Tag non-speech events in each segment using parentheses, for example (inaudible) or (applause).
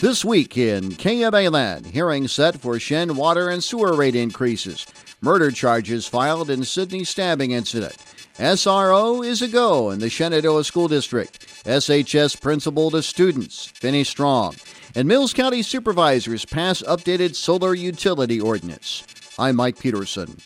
This week in KMA Land, hearing set for Shen water and sewer rate increases. Murder charges filed in Sidney stabbing incident. SRO is a go in the Shenandoah School District. SHS principal to students. Finish strong. And Mills County supervisors pass updated solar utility ordinance. I'm Mike Peterson.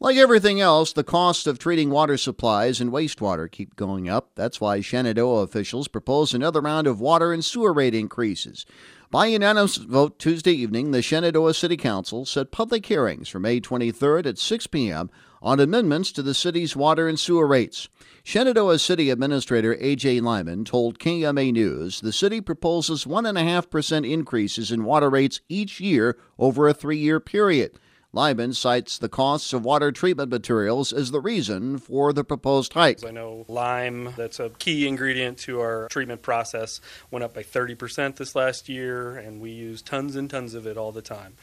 Like everything else, the cost of treating water supplies and wastewater keep going up. That's why Shenandoah officials propose another round of water and sewer rate increases. By unanimous vote Tuesday evening, the Shenandoah City Council set public hearings for May 23rd at 6 p.m. on amendments to the city's water and sewer rates. Shenandoah City Administrator A.J. Lyman told KMA News the city proposes 1.5% increases in water rates each year over a three year period. Lyman cites the costs of water treatment materials as the reason for the proposed hike. I know lime, that's a key ingredient to our treatment process, went up by 30% this last year, and we use tons and tons of it all the time.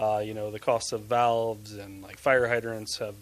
Uh, you know, the costs of valves and like fire hydrants have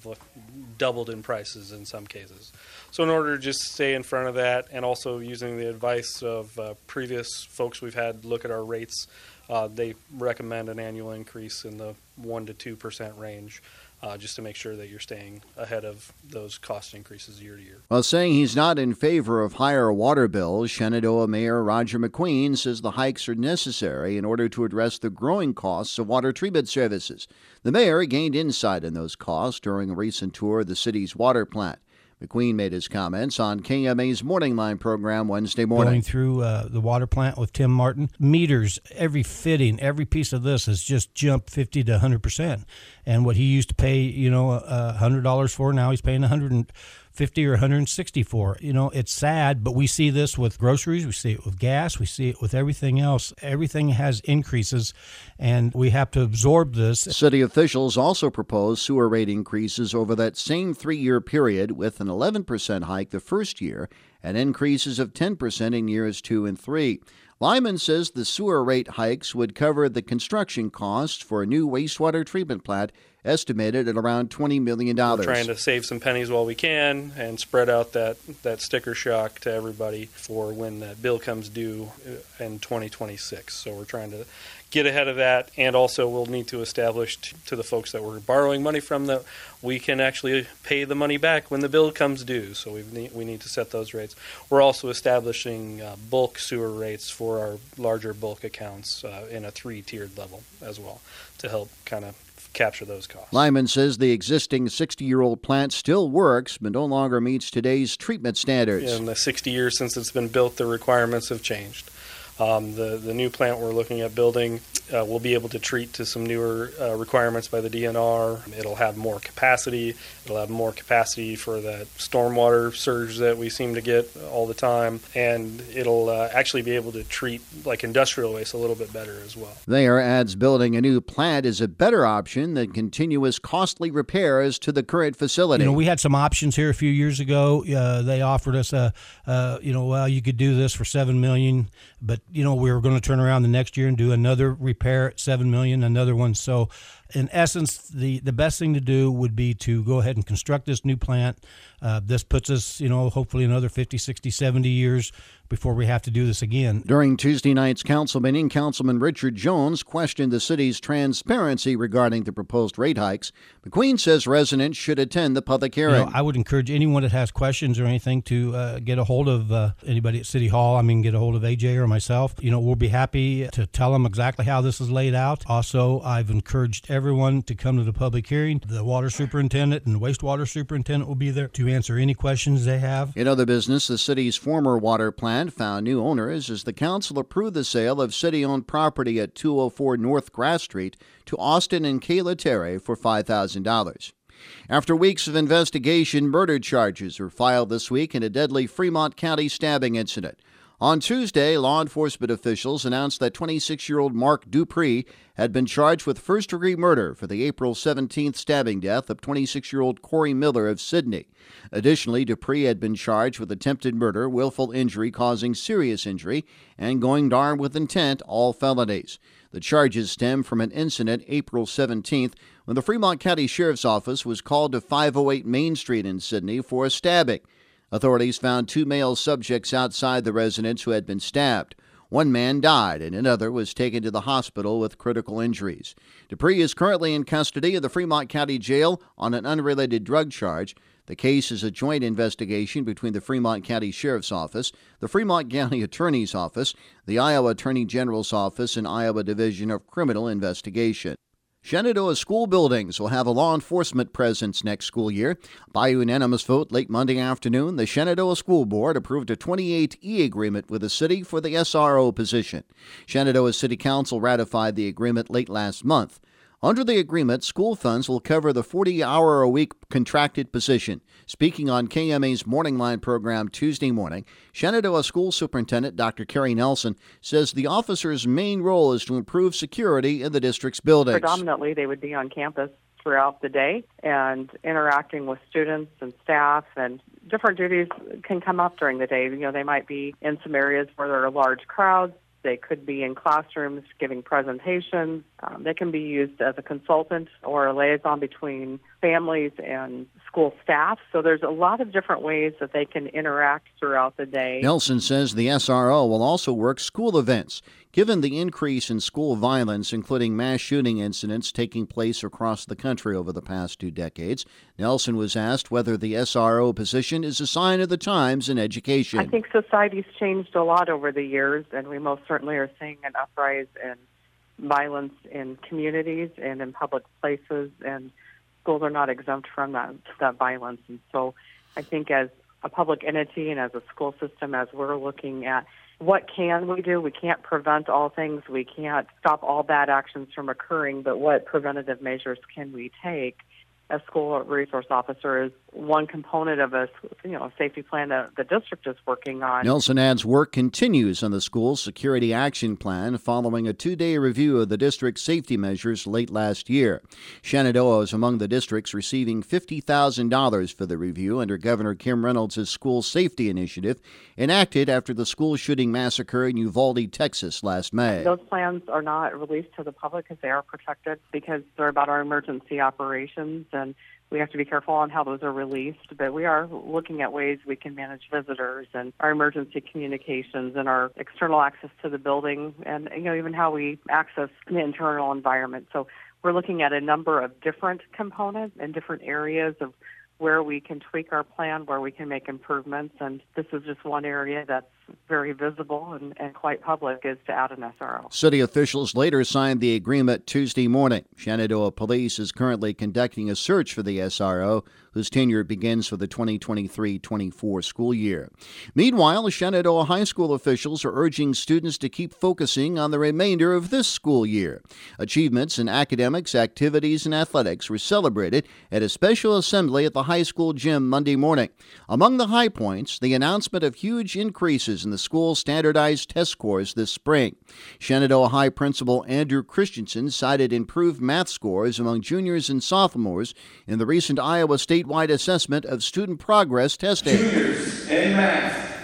doubled in prices in some cases. So, in order to just stay in front of that, and also using the advice of uh, previous folks we've had look at our rates, uh, they recommend an annual increase in the one to two percent range. Uh, just to make sure that you're staying ahead of those cost increases year to year. While saying he's not in favor of higher water bills, Shenandoah Mayor Roger McQueen says the hikes are necessary in order to address the growing costs of water treatment services. The mayor gained insight in those costs during a recent tour of the city's water plant. McQueen made his comments on KMA's Morning Line program Wednesday morning. Going through uh, the water plant with Tim Martin, meters, every fitting, every piece of this has just jumped 50 to 100 percent. And what he used to pay, you know, uh, $100 for, now he's paying 100 50 or 164. You know, it's sad, but we see this with groceries, we see it with gas, we see it with everything else. Everything has increases, and we have to absorb this. City officials also proposed sewer rate increases over that same three year period, with an 11% hike the first year and increases of 10% in years two and three. Lyman says the sewer rate hikes would cover the construction costs for a new wastewater treatment plant estimated at around $20 million. We're trying to save some pennies while we can and spread out that, that sticker shock to everybody for when that bill comes due uh, in 2026. So we're trying to get ahead of that, and also we'll need to establish t- to the folks that we're borrowing money from that we can actually pay the money back when the bill comes due. So we need we need to set those rates. We're also establishing uh, bulk sewer rates for our larger bulk accounts uh, in a three tiered level as well to help kind of capture those costs. Lyman says the existing 60 year old plant still works, but no longer meets today's treatment standards. In the 60 years since it's been built, the requirements have changed. Um, the the new plant we're looking at building uh, will be able to treat to some newer uh, requirements by the DNR. It'll have more capacity. It'll have more capacity for that stormwater surge that we seem to get all the time, and it'll uh, actually be able to treat like industrial waste a little bit better as well. There adds building a new plant is a better option than continuous costly repairs to the current facility. You know, we had some options here a few years ago. Uh, they offered us a, you know, well, you could do this for seven million, but you know, we were going to turn around the next year and do another repair at seven million, another one. So, in essence, the the best thing to do would be to go ahead and construct this new plant. Uh, this puts us, you know, hopefully another 50, 60, 70 years before we have to do this again. During Tuesday night's council meeting, Councilman Richard Jones questioned the city's transparency regarding the proposed rate hikes. McQueen says residents should attend the public hearing. You know, I would encourage anyone that has questions or anything to uh, get a hold of uh, anybody at City Hall. I mean, get a hold of AJ or myself. You know, we'll be happy to tell them exactly how this is laid out. Also, I've encouraged everyone to come to the public hearing. The water superintendent and the wastewater superintendent will be there to answer any questions they have. In other business, the city's former water plant found new owners as the council approved the sale of city owned property at 204 North Grass Street to Austin and Kayla Terry for $5,000. After weeks of investigation, murder charges were filed this week in a deadly Fremont County stabbing incident. On Tuesday, law enforcement officials announced that 26 year old Mark Dupree had been charged with first degree murder for the April 17th stabbing death of 26 year old Corey Miller of Sidney. Additionally, Dupree had been charged with attempted murder, willful injury causing serious injury, and going armed with intent, all felonies. The charges stem from an incident April 17th when the Fremont County Sheriff's Office was called to 508 Main Street in Sidney for a stabbing. Authorities found two male subjects outside the residence who had been stabbed. One man died and another was taken to the hospital with critical injuries. Dupree is currently in custody of the Fremont County Jail on an unrelated drug charge. The case is a joint investigation between the Fremont County Sheriff's Office, the Fremont County (laughs) Attorney's Office, the Iowa Attorney General's Office, and Iowa Division of Criminal Investigation. Shenandoah school buildings will have a law enforcement presence next school year. By unanimous vote late Monday afternoon, the Shenandoah School Board approved a 28E agreement with the city for the SRO position. Shenandoah City Council ratified the agreement late last month. Under the agreement, school funds will cover the 40 hour a week contracted position. Speaking on KMA's Morning Line program Tuesday morning, Shenandoah School Superintendent Dr. Carrie Nelson says the officer's main role is to improve security in the district's buildings. Predominantly, they would be on campus throughout the day and interacting with students and staff and different duties can come up during the day. You know, they might be in some areas where there are large crowds they could be in classrooms giving presentations. Um, they can be used as a consultant or a liaison between families and school staff. So there's a lot of different ways that they can interact throughout the day. Nelson says the SRO will also work school events. Given the increase in school violence, including mass shooting incidents taking place across the country over the past two decades, Nelson was asked whether the SRO position is a sign of the times in education. I think society's changed a lot over the years, and we most certainly are seeing an uprise in violence in communities and in public places, and schools are not exempt from that, that violence. And so I think as a public entity and as a school system, as we're looking at what can we do? We can't prevent all things. We can't stop all bad actions from occurring, but what preventative measures can we take? a school resource officer is one component of a you know safety plan that the district is working on. Nelson adds work continues on the school's security action plan following a two-day review of the district's safety measures late last year. Shenandoah is among the districts receiving $50,000 for the review under Governor Kim Reynolds' school safety initiative enacted after the school shooting massacre in Uvalde, Texas last May. Those plans are not released to the public because they are protected because they're about our emergency operations and we have to be careful on how those are released. But we are looking at ways we can manage visitors and our emergency communications and our external access to the building, and you know even how we access the internal environment. So we're looking at a number of different components and different areas of where we can tweak our plan, where we can make improvements, and this is just one area that's very visible and, and quite public is to add an SRO. City officials later signed the agreement Tuesday morning. Shenandoah Police is currently conducting a search for the SRO, whose tenure begins for the 2023 24 school year. Meanwhile, Shenandoah High School officials are urging students to keep focusing on the remainder of this school year. Achievements in academics, activities, and athletics were celebrated at a special assembly at the high school gym Monday morning. Among the high points, the announcement of huge increases in the school's standardized test scores this spring. Shenandoah High Principal Andrew Christensen cited improved math scores among juniors and sophomores in the recent Iowa statewide assessment of student progress testing. Juniors in math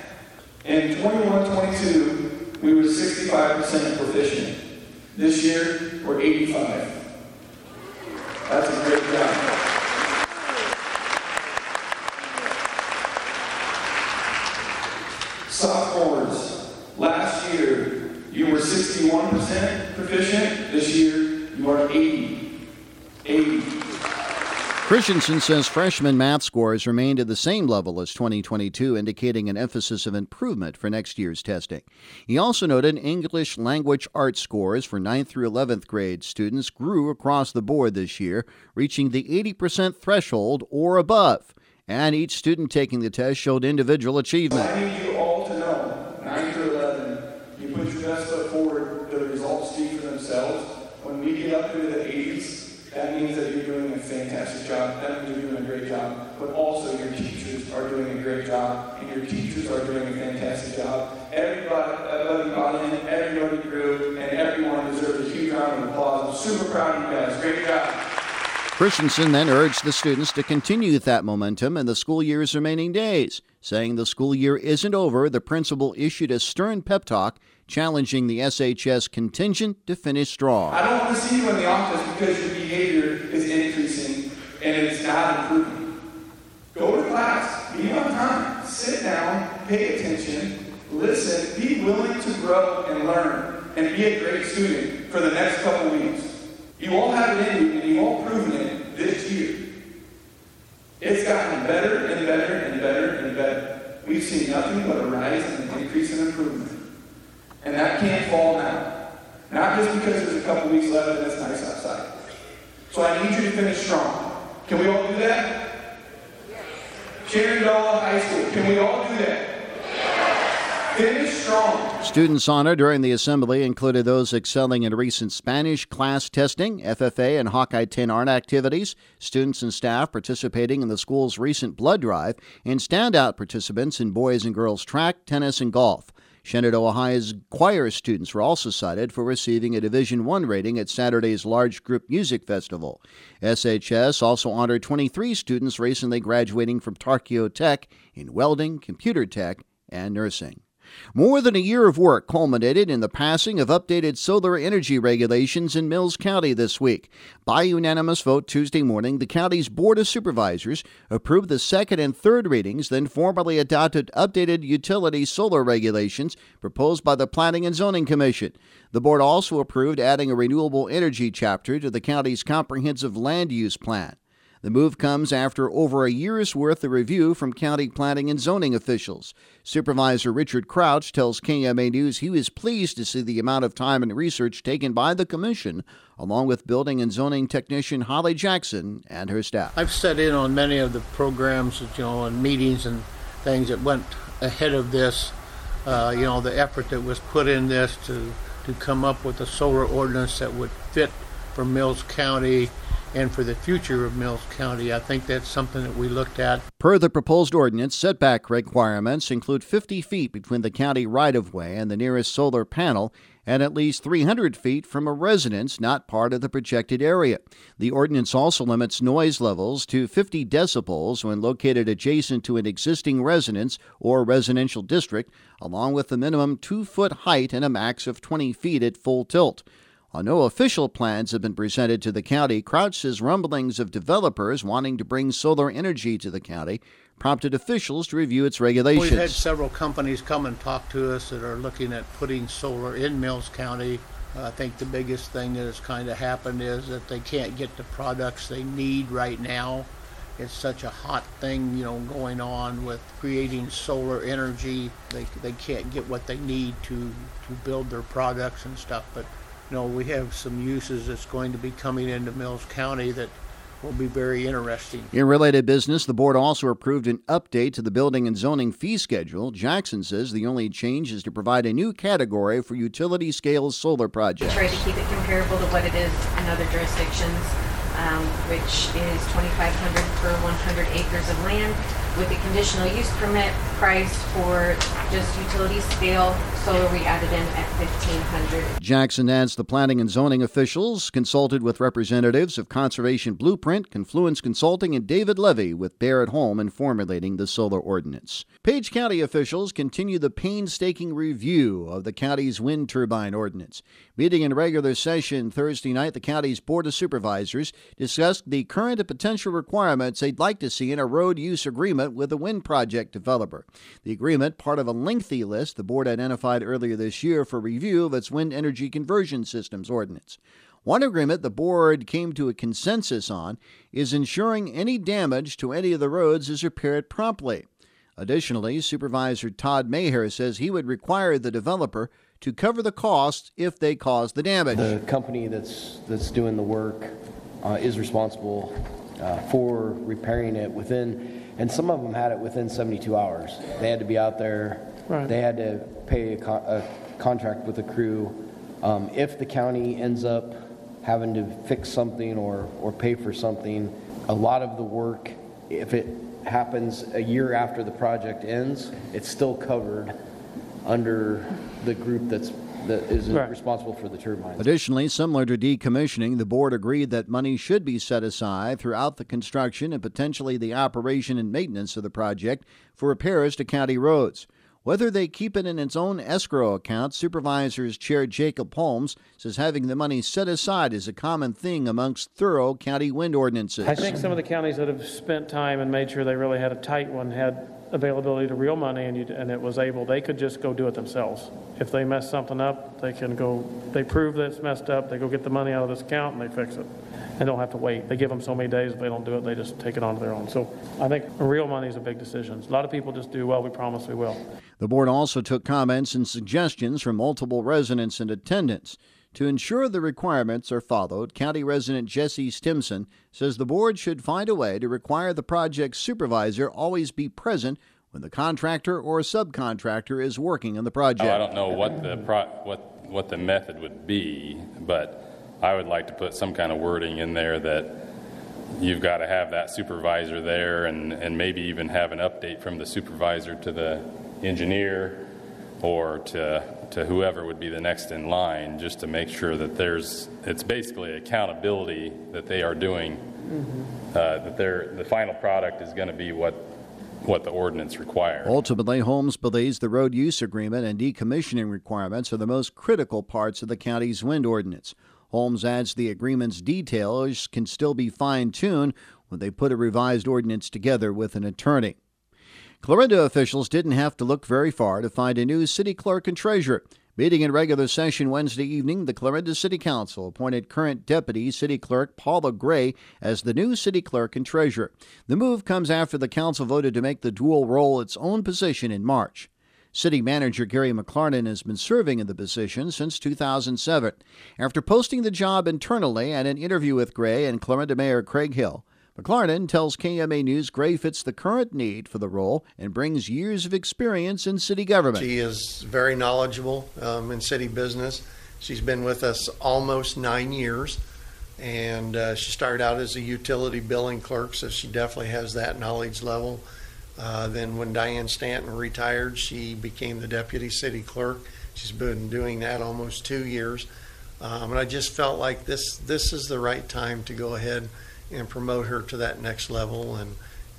in 21-22, we were 65% proficient. This year, we're 85. That's a great job. Sophomores, last year you were 61% proficient. This year you are 80. 80. Christensen says freshman math scores remained at the same level as 2022, indicating an emphasis of improvement for next year's testing. He also noted English language arts scores for 9th through 11th grade students grew across the board this year, reaching the 80% threshold or above. And each student taking the test showed individual achievement. I need you all to know, 9 to 11, you put your best foot forward, the results speak for themselves. When we get up into the 80s, that means that you're doing a fantastic job. That means you're doing a great job. But also, your teachers are doing a great job, and your teachers are doing a fantastic job. Everybody, everybody bought in, everybody grew, and everyone deserves a huge round of applause. I'm super proud of you guys. Great job. Christensen then urged the students to continue that momentum in the school year's remaining days. Saying the school year isn't over, the principal issued a stern pep talk challenging the SHS contingent to finish strong. I don't want to see you in the office because your behavior is increasing and it's not improving. Go to class, be on time, sit down, pay attention, listen, be willing to grow and learn and be a great student for the next couple weeks. You all have it in you, and you've all proven it this year. It's gotten better and better and better and better. We've seen nothing but a rise and an increase in improvement. And that can't fall now. Not just because there's a couple weeks left and it's nice outside. So I need you to finish strong. Can we all do that? Shenandoah High School, can we all do that? Students honored during the assembly included those excelling in recent Spanish class testing, FFA, and Hawkeye 10 art activities, students and staff participating in the school's recent blood drive, and standout participants in boys and girls track, tennis, and golf. Shenandoah High's choir students were also cited for receiving a Division I rating at Saturday's large group music festival. SHS also honored 23 students recently graduating from Tarkio Tech in welding, computer tech, and nursing. More than a year of work culminated in the passing of updated solar energy regulations in Mills County this week. By unanimous vote Tuesday morning, the county's Board of Supervisors approved the second and third readings, then formally adopted updated utility solar regulations proposed by the Planning and Zoning Commission. The board also approved adding a renewable energy chapter to the county's comprehensive land use plan. The move comes after over a year's worth of review from county planning and zoning officials. Supervisor Richard Crouch tells KMA News he was pleased to see the amount of time and research taken by the commission, along with building and zoning technician Holly Jackson and her staff. I've sat in on many of the programs, you know, and meetings and things that went ahead of this. Uh, you know, the effort that was put in this to to come up with a solar ordinance that would fit for Mills County and for the future of Mills County. I think that's something that we looked at. Per the proposed ordinance, setback requirements include 50 feet between the county right of way and the nearest solar panel and at least 300 feet from a residence not part of the projected area. The ordinance also limits noise levels to 50 decibels when located adjacent to an existing residence or residential district, along with a minimum two foot height and a max of 20 feet at full tilt. While no official plans have been presented to the county, Crouch says rumblings of developers wanting to bring solar energy to the county prompted officials to review its regulations. We've had several companies come and talk to us that are looking at putting solar in Mills County. Uh, I think the biggest thing that has kind of happened is that they can't get the products they need right now. It's such a hot thing, you know, going on with creating solar energy. They, they can't get what they need to, to build their products and stuff. But know, we have some uses that's going to be coming into Mills County that will be very interesting. In related business, the board also approved an update to the building and zoning fee schedule. Jackson says the only change is to provide a new category for utility scale solar projects. We try to keep it comparable to what it is in other jurisdictions, um, which is 2,500 per 100 acres of land with a conditional use permit price for just utility scale solar we added in at 1500 Jackson adds the planning and zoning officials consulted with representatives of Conservation Blueprint, Confluence Consulting, and David Levy with Baird Holm in formulating the solar ordinance. Page County officials continue the painstaking review of the county's wind turbine ordinance. Meeting in regular session Thursday night, the county's Board of Supervisors discussed the current and potential requirements they'd like to see in a road use agreement with a wind project developer. The agreement, part of a lengthy list the board identified earlier this year for review of its wind energy conversion systems ordinance. One agreement the board came to a consensus on is ensuring any damage to any of the roads is repaired promptly. Additionally, Supervisor Todd Maher says he would require the developer to cover the costs if they cause the damage. The company that's that's doing the work uh, is responsible uh, for repairing it within, and some of them had it within 72 hours. They had to be out there. Right. They had to pay a, co- a contract with a crew. Um, if the county ends up having to fix something or, or pay for something, a lot of the work, if it happens a year after the project ends, it's still covered under the group that's that is Right. responsible for the turbines. Additionally, similar to decommissioning, the board agreed that money should be set aside throughout the construction and potentially the operation and maintenance of the project for repairs to county roads. Whether they keep it in its own escrow account, Supervisors Chair Jacob Holmes says having the money set aside is a common thing amongst thorough county wind ordinances. I think some of the counties that have spent time and made sure they really had a tight one had availability to real money and, you, and it was able, they could just go do it themselves. If they mess something up, they can go, they prove that it's messed up, they go get the money out of this account and they fix it. And don't have to wait. They give them so many days, if they don't do it, they just take it onto their own. So I think real money is a big decision. A lot of people just do, well, we promise we will. The board also took comments and suggestions from multiple residents and attendants. To ensure the requirements are followed, County resident Jesse Stimson says the board should find a way to require the project supervisor always be present when the contractor or subcontractor is working on the project. Oh, I don't know what the pro, what what the method would be, but I would like to put some kind of wording in there that you've got to have that supervisor there, and and maybe even have an update from the supervisor to the engineer or to to whoever would be the next in line, just to make sure that there's it's basically accountability that they are doing, uh, that their the final product is going to be what what the ordinance requires. Ultimately, Holmes believes the road use agreement and decommissioning requirements are the most critical parts of the county's wind ordinance. Holmes adds the agreement's details can still be fine tuned when they put a revised ordinance together with an attorney. Clarinda officials didn't have to look very far to find a new city clerk and treasurer. Meeting in regular session Wednesday evening, the Clarinda City Council appointed current Deputy City Clerk Paula Gray as the new city clerk and treasurer. The move comes after the council voted to make the dual role its own position in March. City Manager Gary McLarnon has been serving in the position since 2007. After posting the job internally and an interview with Gray and Clarinda Mayor Craig Hill, McLarnon tells KMA News Gray fits the current need for the role and brings years of experience in city government. She is very knowledgeable um, in city business. She's been with us almost nine years, and uh, she started out as a utility billing clerk, so she definitely has that knowledge level. Uh, then, when Diane Stanton retired, she became the deputy city clerk. She's been doing that almost two years, um, and I just felt like this this is the right time to go ahead and promote her to that next level and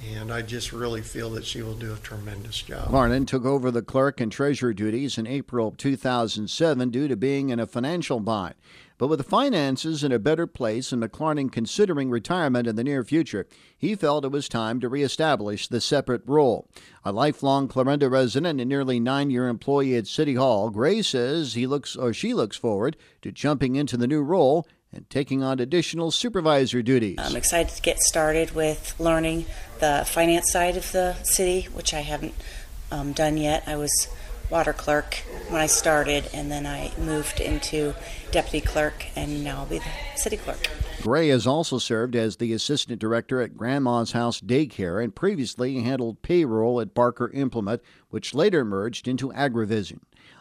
and I just really feel that she will do a tremendous job. McLarnon took over the clerk and treasurer duties in April 2007 due to being in a financial bind. But with the finances in a better place and McLarnon considering retirement in the near future, he felt it was time to reestablish the separate role. A lifelong Clarinda resident and nearly nine-year employee at City Hall, Gray says he looks or she looks forward to jumping into the new role and taking on additional supervisor duties. I'm excited to get started with learning the finance side of the city, which I haven't um, done yet. I was water clerk when I started, and then I moved into deputy clerk, and now I'll be the city clerk. Gray has also served as the assistant director at Grandma's House Daycare and previously handled payroll at Barker Implement, which later merged into Agrivision.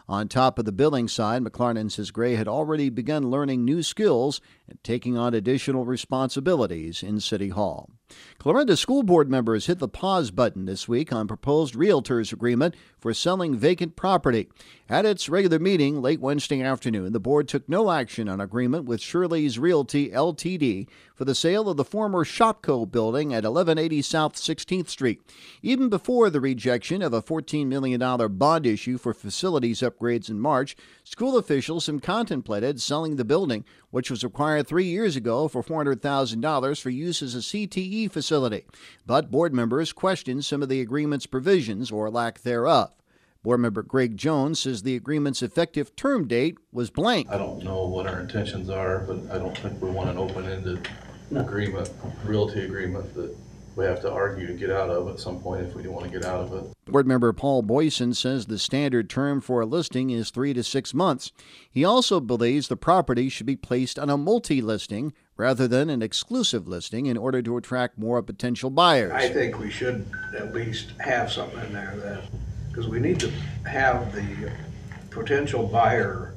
On top of the billing side, McLarnon says Gray had already begun learning new skills and taking on additional responsibilities in City Hall. Clarinda school board members hit the pause button this week on proposed realtors agreement for selling vacant property. At its regular meeting late Wednesday afternoon, the board took no action on agreement with Shirley's Realty Ltd. for the sale of the former Shopko building at 1180 South 16th Street. Even before the rejection of a $14 million bond issue for facilities upgrades in March, school officials have contemplated selling the building, which was acquired three years ago for $400,000 for use as a CTE facility. But board members questioned some of the agreement's provisions or lack thereof. Board member Greg Jones says the agreement's effective term date was blank. I don't know what our intentions are, but I don't think we want an open-ended agreement, realty agreement that we have to argue to get out of at some point if we do want to get out of it. Board member Paul Boyson says the standard term for a listing is three to six months. He also believes the property should be placed on a multi listing rather than an exclusive listing in order to attract more potential buyers. I think we should at least have something in there that, because we need to have the potential buyer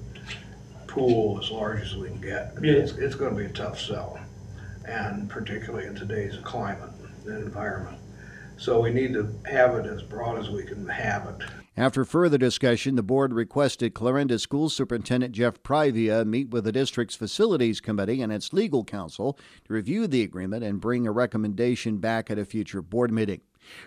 pool as large as we can get. It's, it's gonna be a tough sell, and particularly in today's climate and environment. So we need to have it as broad as we can have it. After further discussion, the board requested Clarinda School Superintendent Jeff Privia meet with the district's facilities committee and its legal counsel to review the agreement and bring a recommendation back at a future board meeting.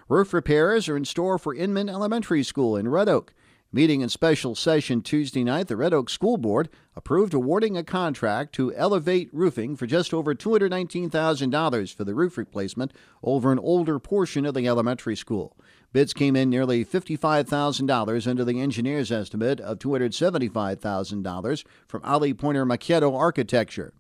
Roof repairs are in store for Inman Elementary School in Red Oak. Meeting in special session Tuesday night, the Red Oak School Board approved awarding a contract to Elevate Roofing for just over $219,000 for the roof replacement over an older portion of the elementary school. Bids came in nearly $55,000 under the engineer's estimate of $275,000 from Alley Poyner Macchietto Architecture.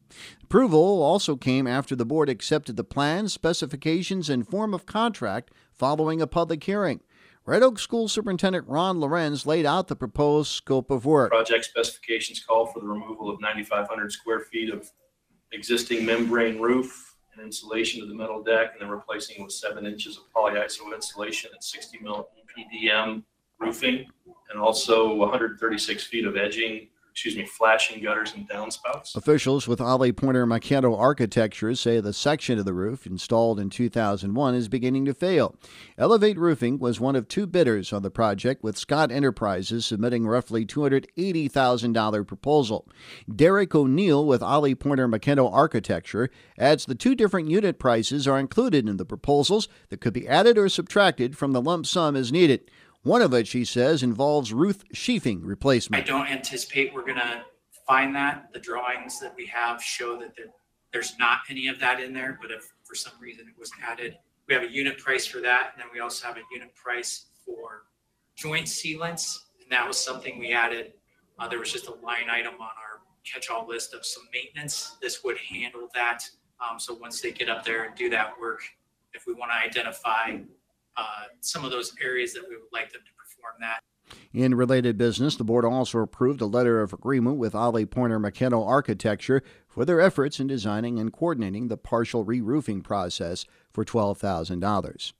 Approval also came after the board accepted the plans, specifications, and form of contract following a public hearing. Red Oak School Superintendent Ron Lorenz laid out the proposed scope of work. Project specifications call for the removal of 9,500 square feet of existing membrane roof and insulation of the metal deck, and then replacing with seven inches of polyiso insulation and 60 mil PDM roofing, and also 136 feet of edging excuse me, flashing gutters and downspouts. Officials with Alley Poyner Macchietto Architecture say the section of the roof installed in 2001 is beginning to fail. Elevate Roofing was one of two bidders on the project, with Scott Enterprises submitting roughly $280,000 proposal. Derek O'Neill with Alley Poyner Macchietto Architecture adds the two different unit prices are included in the proposals that could be added or subtracted from the lump sum as needed. One of which, he says, involves roof sheathing replacement. I don't anticipate we're going to find that. The drawings that we have show that there, there's not any of that in there, but if for some reason it was added, we have a unit price for that. And then we also have a unit price for joint sealants. And that was something we added. Uh, there was just a line item on our catch-all list of some maintenance. This would handle that. Um, so once they get up there and do that work, if we want to identify uh, some of those areas that we would like them to perform that. In related business, the board also approved a letter of agreement with Alley Poyner Macchietto Architecture for their efforts in designing and coordinating the partial re roofing process for $12,000.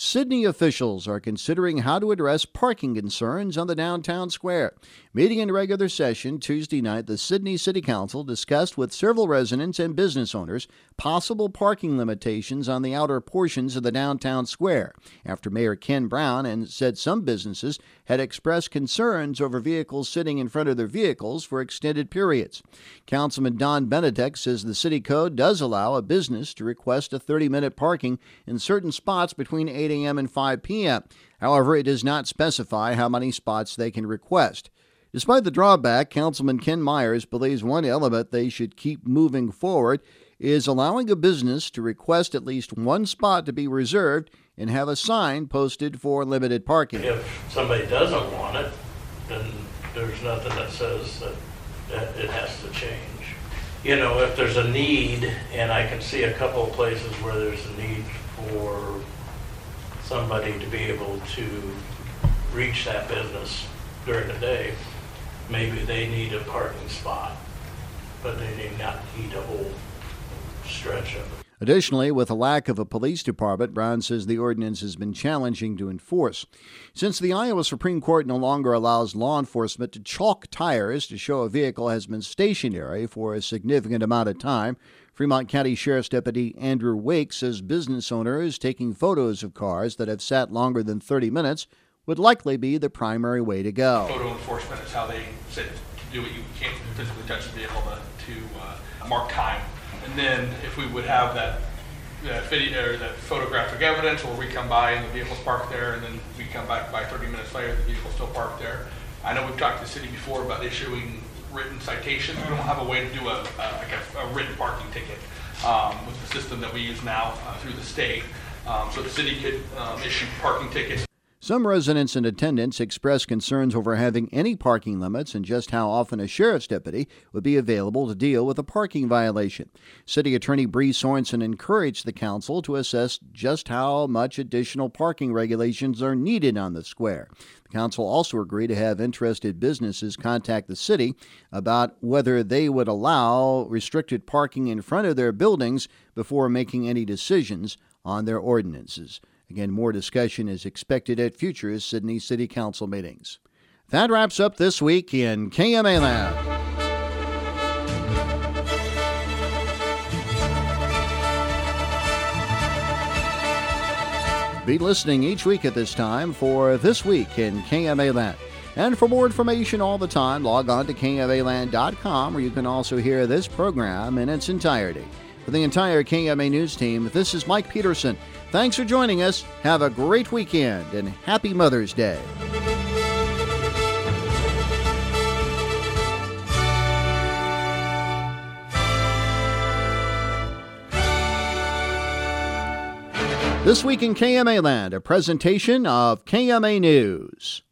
Sidney officials are considering how to address parking concerns on the downtown square. Meeting in regular session Tuesday night, the Sidney City Council discussed with several residents and business owners possible parking limitations on the outer portions of the downtown square after Mayor Ken Brown and said some businesses had expressed concerns over vehicles sitting in front of their vehicles for extended periods. Councilman Don Benedek says the city code does allow a business to request a 30 minute parking in certain spots between 8 a.m. and 5 p.m. However, it does not specify how many spots they can request. Despite the drawback, Councilman Ken Myers believes one element they should keep moving forward is allowing a business to request at least one spot to be reserved and have a sign posted for limited parking. If somebody doesn't want it, then there's nothing that says that, that it has to change. You know, if there's a need, and I can see a couple of places where there's a need for somebody to be able to reach that business during the day, maybe they need a parking spot, but they need not need a whole stretch of it. Additionally, with a lack of a police department, Brown says the ordinance has been challenging to enforce. Since the Iowa Supreme Court no longer allows law enforcement to chalk tires to show a vehicle has been stationary for a significant amount of time, Fremont County Sheriff's Deputy Andrew Wake says business owners taking photos of cars that have sat longer than 30 minutes would likely be the primary way to go. Photo enforcement is how they do it. You can't physically touch the vehicle to, to uh, mark time. Then if we would have that that video or that photographic evidence where we come by and the vehicle's parked there, and then we come back by 30 minutes later, the vehicle's still parked there. I know we've talked to the city before about issuing written citations. We don't have a way to do a, a like a, a, written parking ticket um, with the system that we use now uh, through the state. Um, so the city could um, issue parking tickets some residents and attendants expressed concerns over having any parking limits and just how often a sheriff's deputy would be available to deal with a parking violation. City Attorney Bree Sorensen encouraged the council to assess just how much additional parking regulations are needed on the square. The council also agreed to have interested businesses contact the city about whether they would allow restricted parking in front of their buildings before making any decisions on their ordinances. Again, more discussion is expected at future Sidney City Council meetings. That wraps up this week in KMA Land. Be listening each week at this time for This Week in KMA Land. And for more information all the time, log on to KMAland.com where you can also hear this program in its entirety. For the entire KMA News team, this is Mike Peterson. Thanks for joining us. Have a great weekend and happy Mother's Day. This week in KMA Land, a presentation of KMA News.